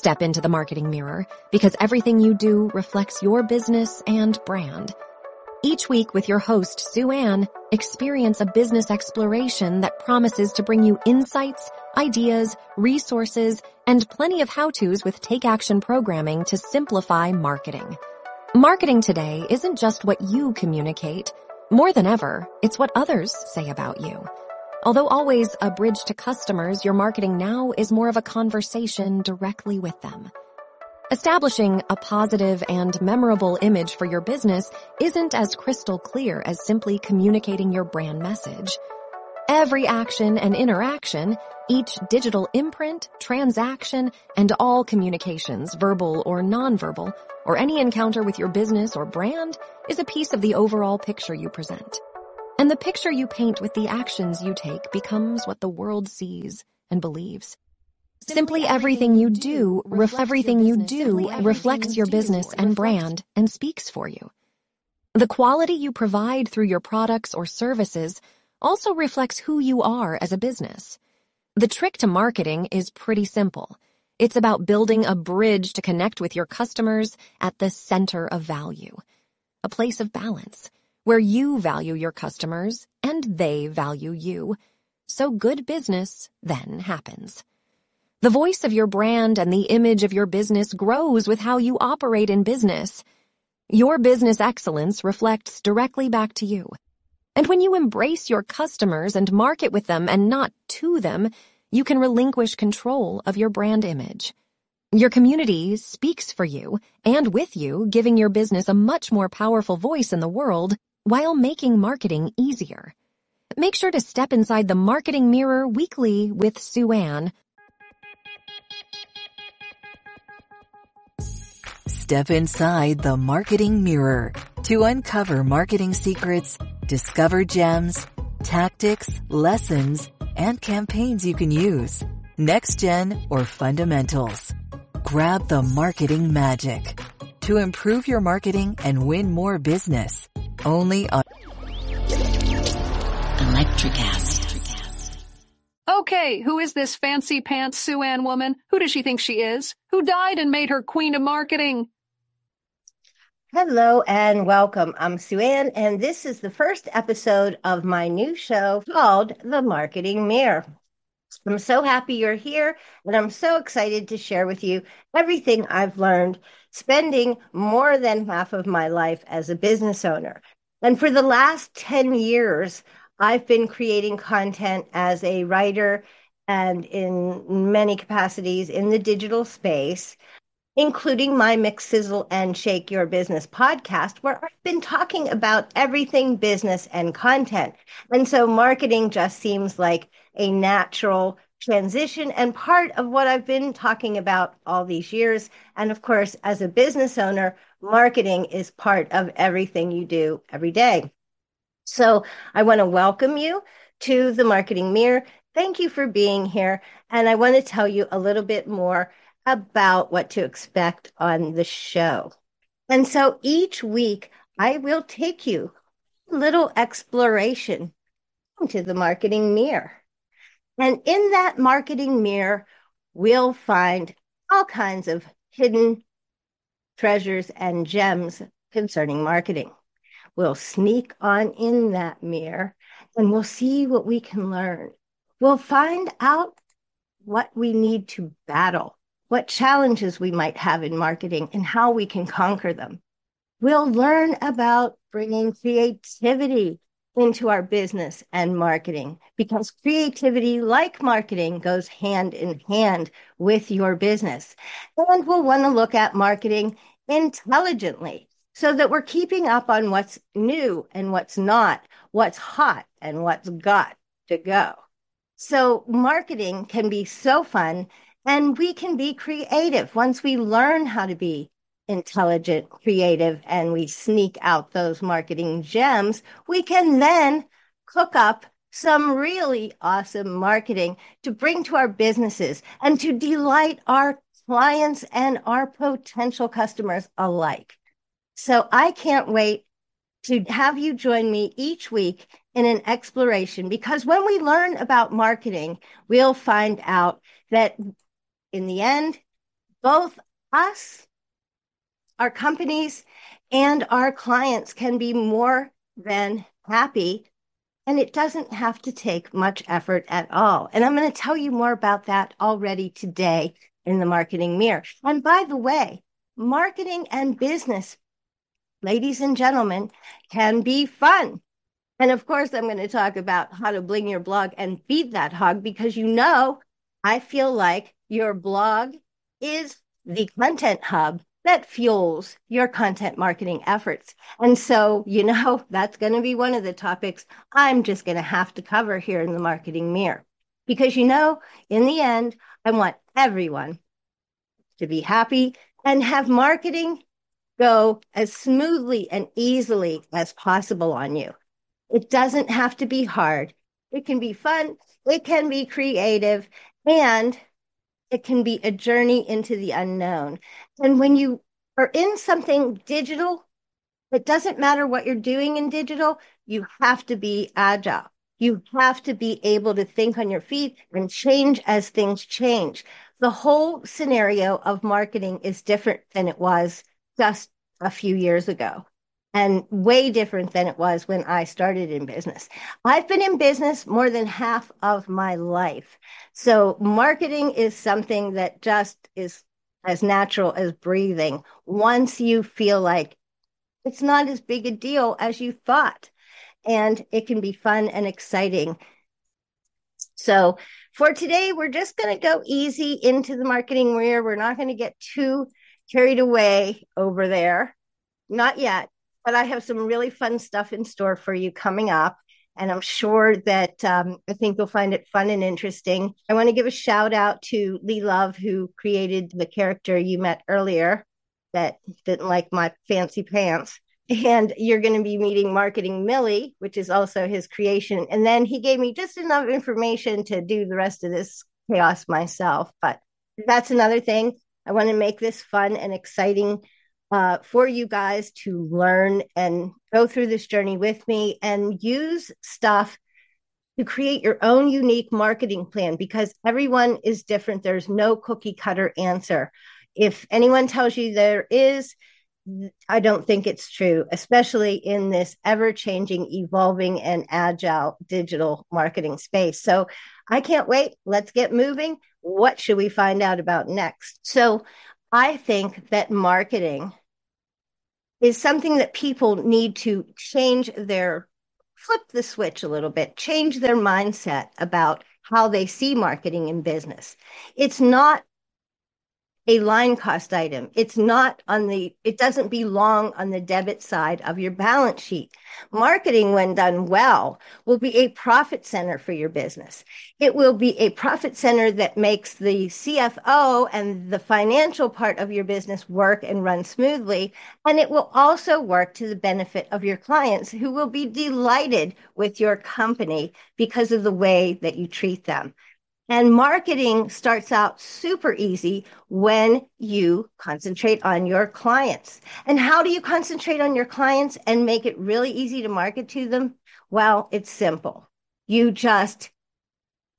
Step into the marketing mirror because everything you do reflects your business and brand. Each week with your host, Sue Ann, experience a business exploration that promises to bring you insights, ideas, resources, and plenty of how-tos with take action programming to simplify marketing. Marketing today isn't just what you communicate. More than ever, it's what others say about you. Although always a bridge to customers, your marketing now is more of a conversation directly with them. Establishing a positive and memorable image for your business isn't as crystal clear as simply communicating your brand message. Every action and interaction, each digital imprint, transaction, and all communications, verbal or nonverbal, or any encounter with your business or brand is a piece of the overall picture you present. And the picture you paint with the actions you take becomes what the world sees and believes. Simply everything you do, ref- everything you do reflects your business and brand and speaks for you. The quality you provide through your products or services also reflects who you are as a business. The trick to marketing is pretty simple. It's about building a bridge to connect with your customers at the center of value. A place of balance where you value your customers and they value you. So good business then happens. The voice of your brand and the image of your business grows with how you operate in business. Your business excellence reflects directly back to you. And when you embrace your customers and market with them and not to them, you can relinquish control of your brand image. Your community speaks for you and with you, giving your business a much more powerful voice in the world while making marketing easier. Make sure to step inside the marketing mirror weekly with Sue Ann Step inside the marketing mirror to uncover marketing secrets, discover gems, tactics, lessons, and campaigns you can use. Next gen or fundamentals. Grab the marketing magic to improve your marketing and win more business. Only on Electricast. Okay, who is this fancy pants Sue Ann woman? Who does she think she is? Who died and made her queen of marketing? Hello and welcome. I'm Sue Ann, and this is the first episode of my new show called The Marketing Mirror. I'm so happy you're here, and I'm so excited to share with you everything I've learned spending more than half of my life as a business owner. And for the last 10 years, I've been creating content as a writer and in many capacities in the digital space, including my Mix Sizzle and Shake Your Business podcast, where I've been talking about everything business and content. And so marketing just seems like a natural transition and part of what I've been talking about all these years. And of course, as a business owner, marketing is part of everything you do every day. So I want to welcome you to the Marketing Mirror. Thank you for being here. And I want to tell you a little bit more about what to expect on the show. And so each week, I will take you a little exploration into the marketing mirror. And in that marketing mirror, we'll find all kinds of hidden treasures and gems concerning marketing. We'll sneak on in that mirror and we'll see what we can learn. We'll find out what we need to battle, what challenges we might have in marketing and how we can conquer them. We'll learn about bringing creativity into our business and marketing because creativity, like marketing, goes hand in hand with your business. And we'll want to look at marketing intelligently so that we're keeping up on what's new and what's not, what's hot and what's got to go. So marketing can be so fun and we can be creative once we learn how to be intelligent, creative, and we sneak out those marketing gems. We can then cook up some really awesome marketing to bring to our businesses and to delight our clients and our potential customers alike. So I can't wait to have you join me each week in an exploration because when we learn about marketing, we'll find out that in the end, both us, our companies, and our clients can be more than happy. And it doesn't have to take much effort at all. And I'm going to tell you more about that already today in the marketing mirror. And by the way, marketing and business, ladies and gentlemen, can be fun. And of course, I'm going to talk about how to bling your blog and feed that hog because you know, I feel like your blog is the content hub that fuels your content marketing efforts. And so, you know, that's going to be one of the topics I'm just going to have to cover here in the marketing mirror. Because, you know, in the end, I want everyone to be happy and have marketing go as smoothly and easily as possible on you. It doesn't have to be hard. It can be fun. It can be creative and it can be a journey into the unknown. And when you are in something digital, it doesn't matter what you're doing in digital, you have to be agile. You have to be able to think on your feet and change as things change. The whole scenario of marketing is different than it was just a few years ago and way different than it was when I started in business. I've been in business more than half of my life. So marketing is something that just is as natural as breathing once you feel like it's not as big a deal as you thought. And it can be fun and exciting. So for today, we're just going to go easy into the marketing mirror. We're not going to get too carried away over there. Not yet but I have some really fun stuff in store for you coming up. And I'm sure that um, I think you'll find it fun and interesting. I want to give a shout out to Lee Love, who created the character you met earlier that didn't like my fancy pants. And you're going to be meeting Marketing Millie, which is also his creation. And then he gave me just enough information to do the rest of this chaos myself. But that's another thing. I want to make this fun and exciting uh, for you guys to learn and go through this journey with me and use stuff to create your own unique marketing plan because everyone is different. There's no cookie cutter answer. If anyone tells you there is, I don't think it's true, especially in this ever changing, evolving, and agile digital marketing space. So I can't wait. Let's get moving. What should we find out about next? So I think that marketing is something that people need to change their flip the switch a little bit, change their mindset about how they see marketing in business. It's not a line cost item. It's not on the, it doesn't belong on the debit side of your balance sheet. Marketing, when done well, will be a profit center for your business. It will be a profit center that makes the CFO and the financial part of your business work and run smoothly. And it will also work to the benefit of your clients who will be delighted with your company because of the way that you treat them. And marketing starts out super easy when you concentrate on your clients. And how do you concentrate on your clients and make it really easy to market to them? Well, it's simple. You just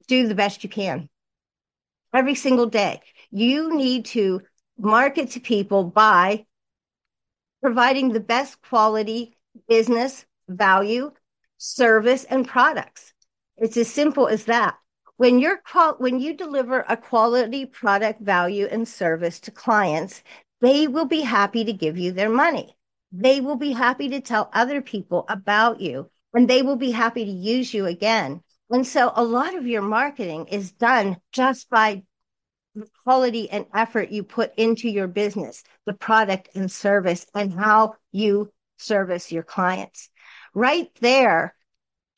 do the best you can every single day. You need to market to people by providing the best quality business value, service, and products. It's as simple as that when you're qual- when you deliver a quality product value and service to clients they will be happy to give you their money. They will be happy to tell other people about you and they will be happy to use you again. And so a lot of your marketing is done just by the quality and effort you put into your business the product and service and how you service your clients. Right there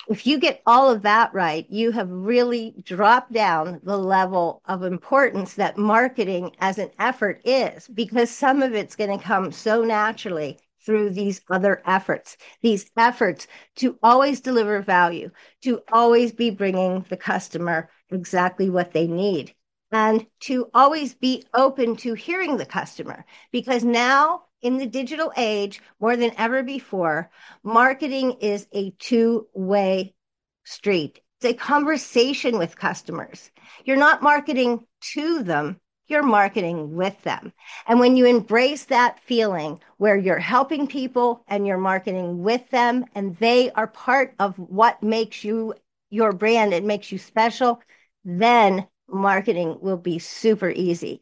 if you get all of that right, you have really dropped down the level of importance that marketing as an effort is, because some of it's going to come so naturally through these other efforts, these efforts to always deliver value, to always be bringing the customer exactly what they need, and to always be open to hearing the customer. Because now in the digital age, more than ever before, marketing is a two way street. It's a conversation with customers. You're not marketing to them, you're marketing with them. And when you embrace that feeling where you're helping people and you're marketing with them, and they are part of what makes you your brand, it makes you special, then marketing will be super easy.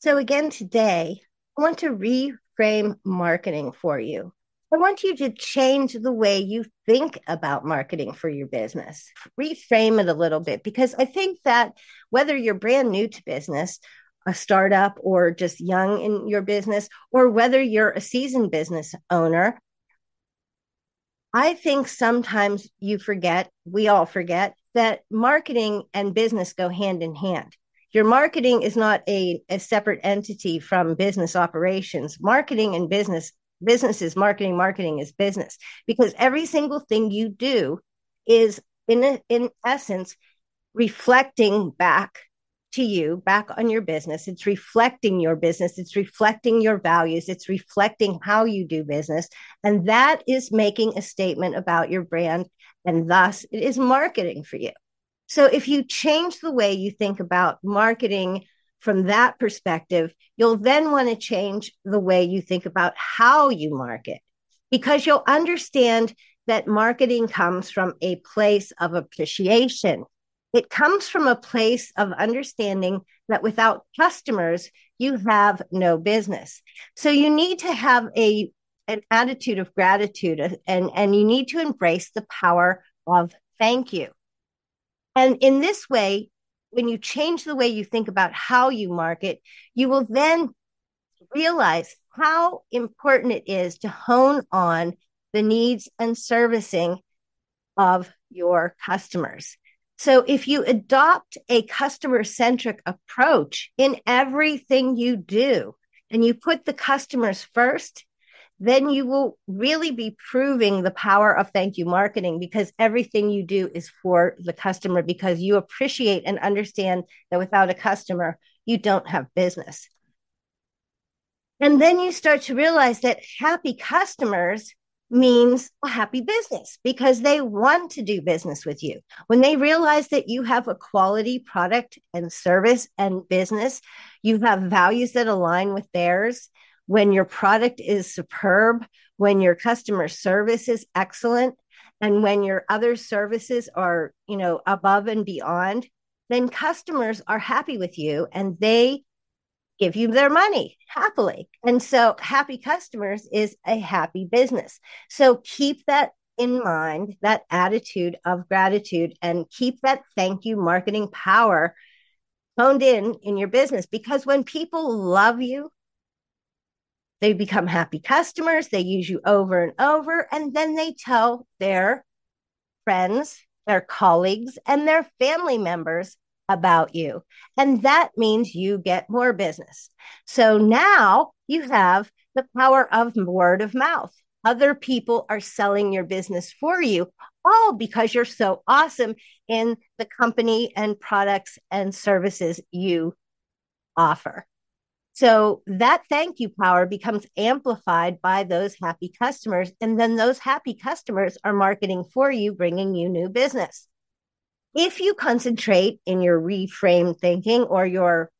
So, again, today, I want to reframe marketing for you. I want you to change the way you think about marketing for your business. Reframe it a little bit because I think that whether you're brand new to business, a startup, or just young in your business, or whether you're a seasoned business owner, I think sometimes you forget, we all forget, that marketing and business go hand in hand. Your marketing is not a, a separate entity from business operations. Marketing and business, business is marketing, marketing is business, because every single thing you do is, in, in essence, reflecting back to you, back on your business. It's reflecting your business, it's reflecting your values, it's reflecting how you do business. And that is making a statement about your brand. And thus, it is marketing for you. So if you change the way you think about marketing from that perspective, you'll then want to change the way you think about how you market because you'll understand that marketing comes from a place of appreciation. It comes from a place of understanding that without customers, you have no business. So you need to have a an attitude of gratitude and, and you need to embrace the power of thank you. And in this way, when you change the way you think about how you market, you will then realize how important it is to hone on the needs and servicing of your customers. So if you adopt a customer centric approach in everything you do and you put the customers first, then you will really be proving the power of thank you marketing because everything you do is for the customer because you appreciate and understand that without a customer, you don't have business. And then you start to realize that happy customers means a happy business because they want to do business with you. When they realize that you have a quality product and service and business, you have values that align with theirs, when your product is superb, when your customer service is excellent, and when your other services are, you know, above and beyond, then customers are happy with you and they give you their money happily. And so happy customers is a happy business. So keep that in mind, that attitude of gratitude and keep that thank you marketing power honed in in your business because when people love you they become happy customers. They use you over and over, and then they tell their friends, their colleagues, and their family members about you. And that means you get more business. So now you have the power of word of mouth. Other people are selling your business for you, all because you're so awesome in the company and products and services you offer. So that thank you power becomes amplified by those happy customers. And then those happy customers are marketing for you, bringing you new business. If you concentrate in your reframe thinking or your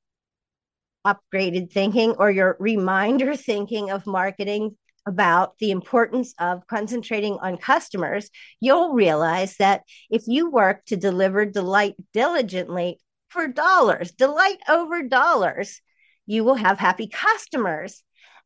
upgraded thinking or your reminder thinking of marketing about the importance of concentrating on customers, you'll realize that if you work to deliver delight diligently for dollars, delight over dollars, you will have happy customers.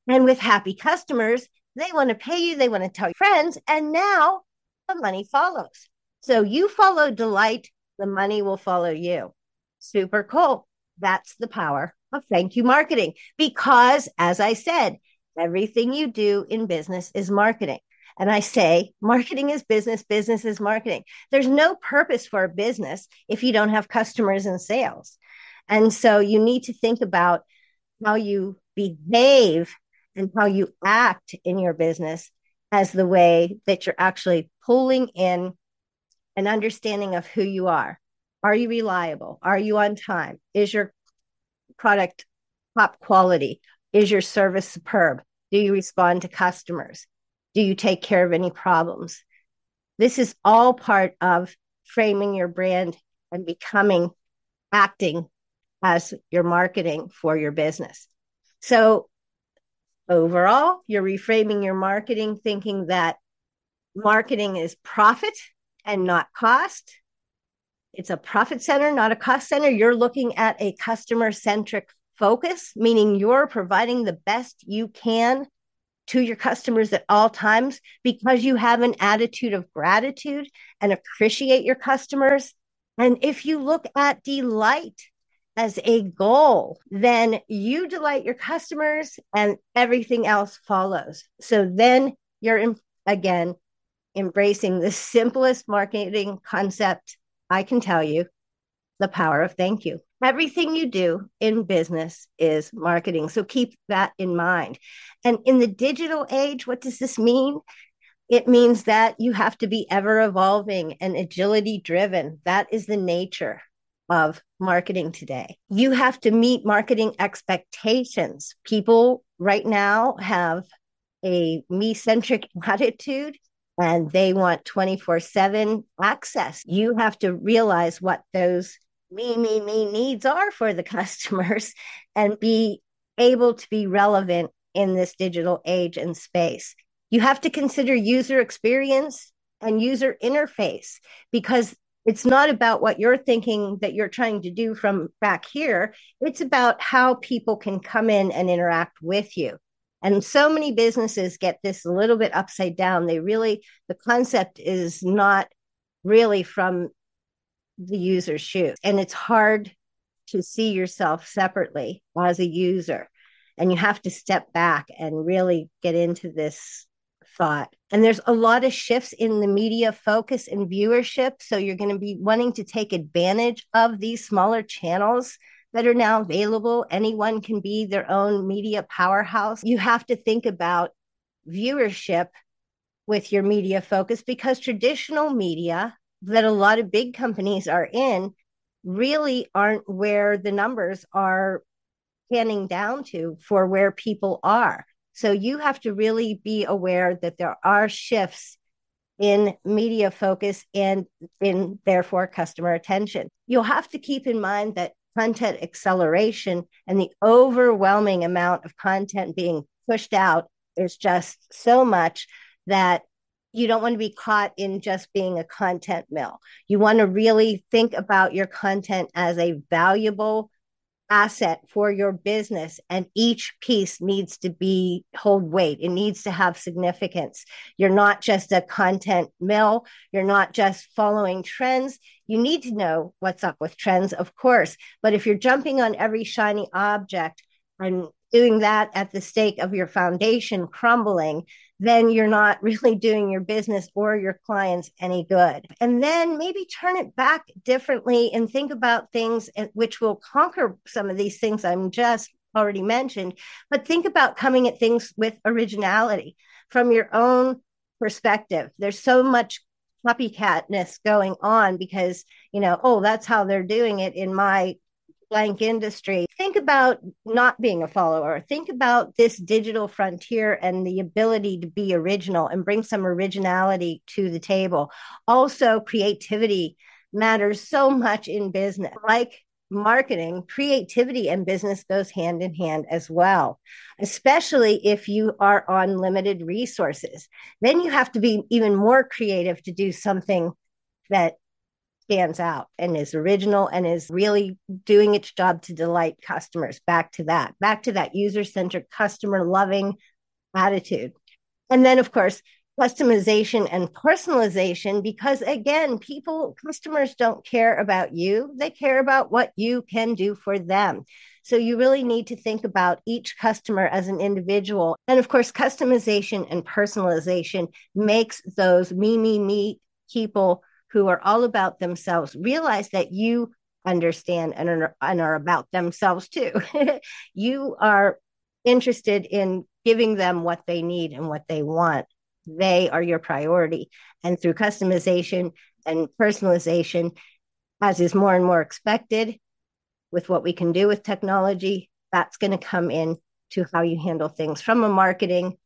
And with happy customers, they want to pay you, they want to tell your friends, and now the money follows. So you follow delight, the money will follow you. Super cool. That's the power of thank you marketing. Because, as I said, everything you do in business is marketing. And I say, marketing is business, business is marketing. There's no purpose for a business if you don't have customers and sales. And so you need to think about how you behave and how you act in your business as the way that you're actually pulling in an understanding of who you are. Are you reliable? Are you on time? Is your product top quality? Is your service superb? Do you respond to customers? Do you take care of any problems? This is all part of framing your brand and becoming acting as your marketing for your business. So, overall, you're reframing your marketing thinking that marketing is profit and not cost. It's a profit center, not a cost center. You're looking at a customer centric focus, meaning you're providing the best you can to your customers at all times because you have an attitude of gratitude and appreciate your customers. And if you look at delight as a goal, then you delight your customers and everything else follows. So then you're, again, embracing the simplest marketing concept I can tell you the power of thank you. Everything you do in business is marketing. So keep that in mind. And in the digital age, what does this mean? It means that you have to be ever evolving and agility driven. That is the nature of marketing today. You have to meet marketing expectations. People right now have a me centric attitude and they want 24 7 access. You have to realize what those me, me, me needs are for the customers and be able to be relevant in this digital age and space. You have to consider user experience and user interface because it's not about what you're thinking that you're trying to do from back here. It's about how people can come in and interact with you. And so many businesses get this a little bit upside down. They really, the concept is not really from the user's shoes. And it's hard to see yourself separately as a user. And you have to step back and really get into this thought. And there's a lot of shifts in the media focus and viewership. So you're going to be wanting to take advantage of these smaller channels that are now available. Anyone can be their own media powerhouse. You have to think about viewership with your media focus because traditional media that a lot of big companies are in really aren't where the numbers are panning down to for where people are. So you have to really be aware that there are shifts in media focus and in therefore customer attention. You'll have to keep in mind that content acceleration and the overwhelming amount of content being pushed out is just so much that you don't want to be caught in just being a content mill. You want to really think about your content as a valuable asset for your business and each piece needs to be hold weight. It needs to have significance. You're not just a content mill. You're not just following trends. You need to know what's up with trends of course. But if you're jumping on every shiny object and doing that at the stake of your foundation crumbling then you're not really doing your business or your clients any good. And then maybe turn it back differently and think about things which will conquer some of these things I'm just already mentioned, but think about coming at things with originality from your own perspective. There's so much copycatness going on because, you know, oh, that's how they're doing it in my blank industry. Think about not being a follower. Think about this digital frontier and the ability to be original and bring some originality to the table. Also, creativity matters so much in business. Like marketing, creativity and business goes hand in hand as well, especially if you are on limited resources. Then you have to be even more creative to do something that stands out and is original and is really doing its job to delight customers. Back to that, back to that user centric, customer loving attitude. And then, of course, customization and personalization because again people customers don't care about you they care about what you can do for them so you really need to think about each customer as an individual and of course customization and personalization makes those me me me people who are all about themselves realize that you understand and are, and are about themselves too you are interested in giving them what they need and what they want they are your priority. And through customization and personalization, as is more and more expected with what we can do with technology, that's going to come in to how you handle things from a marketing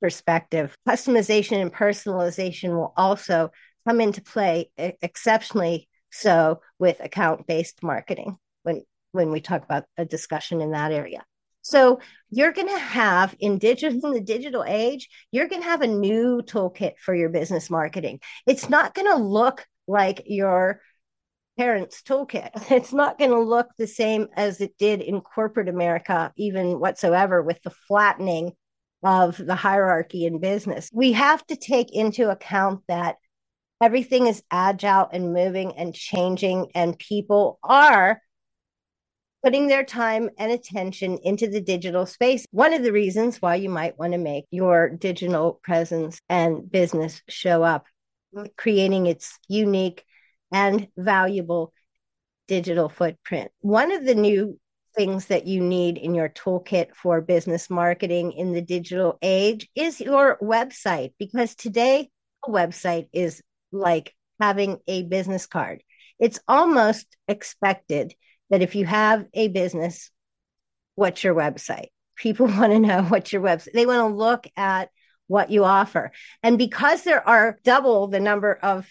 perspective. Customization and personalization will also come into play exceptionally so with account based marketing when when we talk about a discussion in that area. So you're going to have in digital in the digital age, you're going to have a new toolkit for your business marketing. It's not going to look like your parents' toolkit. It's not going to look the same as it did in corporate America, even whatsoever, with the flattening of the hierarchy in business. We have to take into account that everything is agile and moving and changing, and people are putting their time and attention into the digital space. One of the reasons why you might want to make your digital presence and business show up, creating its unique and valuable digital footprint. One of the new things that you need in your toolkit for business marketing in the digital age is your website, because today a website is like having a business card. It's almost expected that if you have a business, what's your website? People want to know what's your website. They want to look at what you offer. And because there are double the number of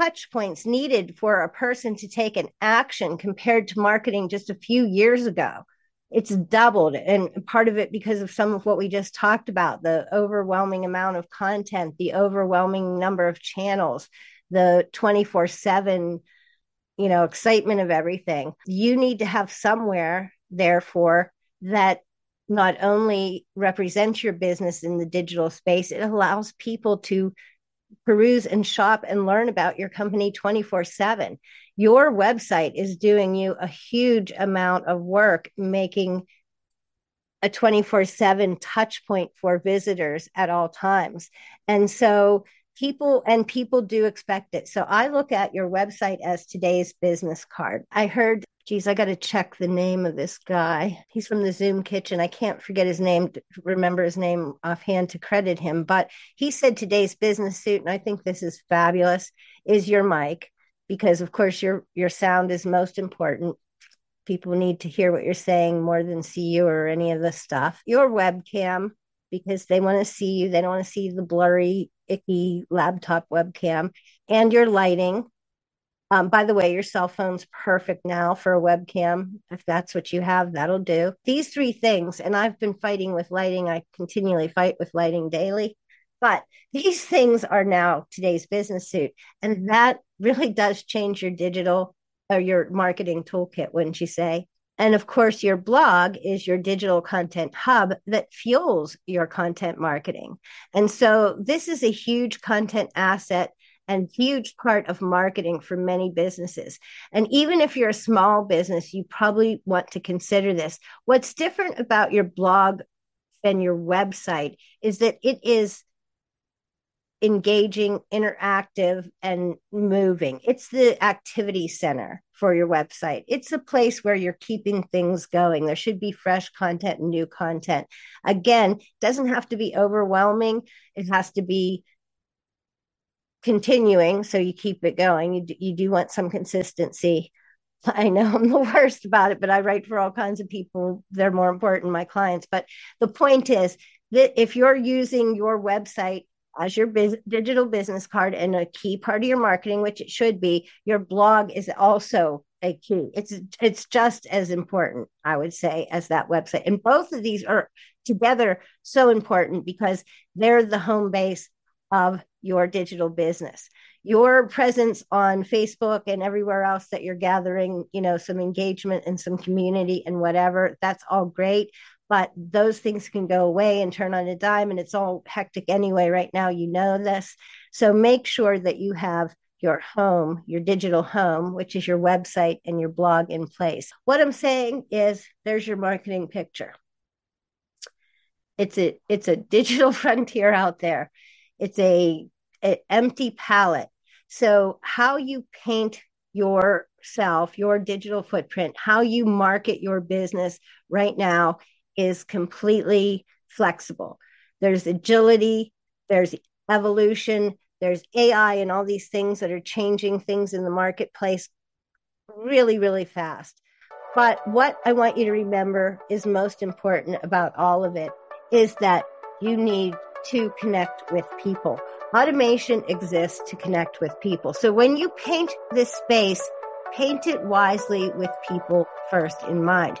touch points needed for a person to take an action compared to marketing just a few years ago, it's doubled. And part of it because of some of what we just talked about the overwhelming amount of content, the overwhelming number of channels, the 24 7 you know, excitement of everything. You need to have somewhere, therefore, that not only represents your business in the digital space, it allows people to peruse and shop and learn about your company 24 7. Your website is doing you a huge amount of work making a 24 7 touch point for visitors at all times. And so people and people do expect it. So I look at your website as today's business card. I heard, geez, I got to check the name of this guy. He's from the Zoom kitchen. I can't forget his name, remember his name offhand to credit him, but he said today's business suit, and I think this is fabulous, is your mic because of course your your sound is most important people need to hear what you're saying more than see you or any of the stuff your webcam because they want to see you they don't want to see the blurry icky laptop webcam and your lighting. Um, by the way, your cell phone's perfect now for a webcam. If that's what you have, that'll do. These three things, and I've been fighting with lighting. I continually fight with lighting daily. But these things are now today's business suit. And that really does change your digital or your marketing toolkit, wouldn't you say? And of course, your blog is your digital content hub that fuels your content marketing. And so this is a huge content asset and huge part of marketing for many businesses. And even if you're a small business, you probably want to consider this. What's different about your blog than your website is that it is engaging, interactive, and moving. It's the activity center for your website. It's a place where you're keeping things going. There should be fresh content and new content. Again, doesn't have to be overwhelming. It has to be continuing so you keep it going. You do, you do want some consistency. I know I'm the worst about it, but I write for all kinds of people. They're more important, my clients. But the point is that if you're using your website as your biz- digital business card and a key part of your marketing, which it should be, your blog is also a key. It's it's just as important, I would say, as that website. And both of these are together so important because they're the home base of your digital business. Your presence on Facebook and everywhere else that you're gathering, you know, some engagement and some community and whatever, that's all great. But those things can go away and turn on a dime and it's all hectic anyway. Right now you know this. So make sure that you have your home your digital home which is your website and your blog in place. What i'm saying is there's your marketing picture. It's a it's a digital frontier out there. It's a, a empty palette. So how you paint yourself your digital footprint how you market your business right now is completely flexible. There's agility, there's evolution, there's AI, and all these things that are changing things in the marketplace really, really fast. But what I want you to remember is most important about all of it is that you need to connect with people. Automation exists to connect with people. So when you paint this space, paint it wisely with people first in mind.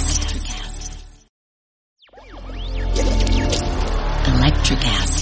Acid.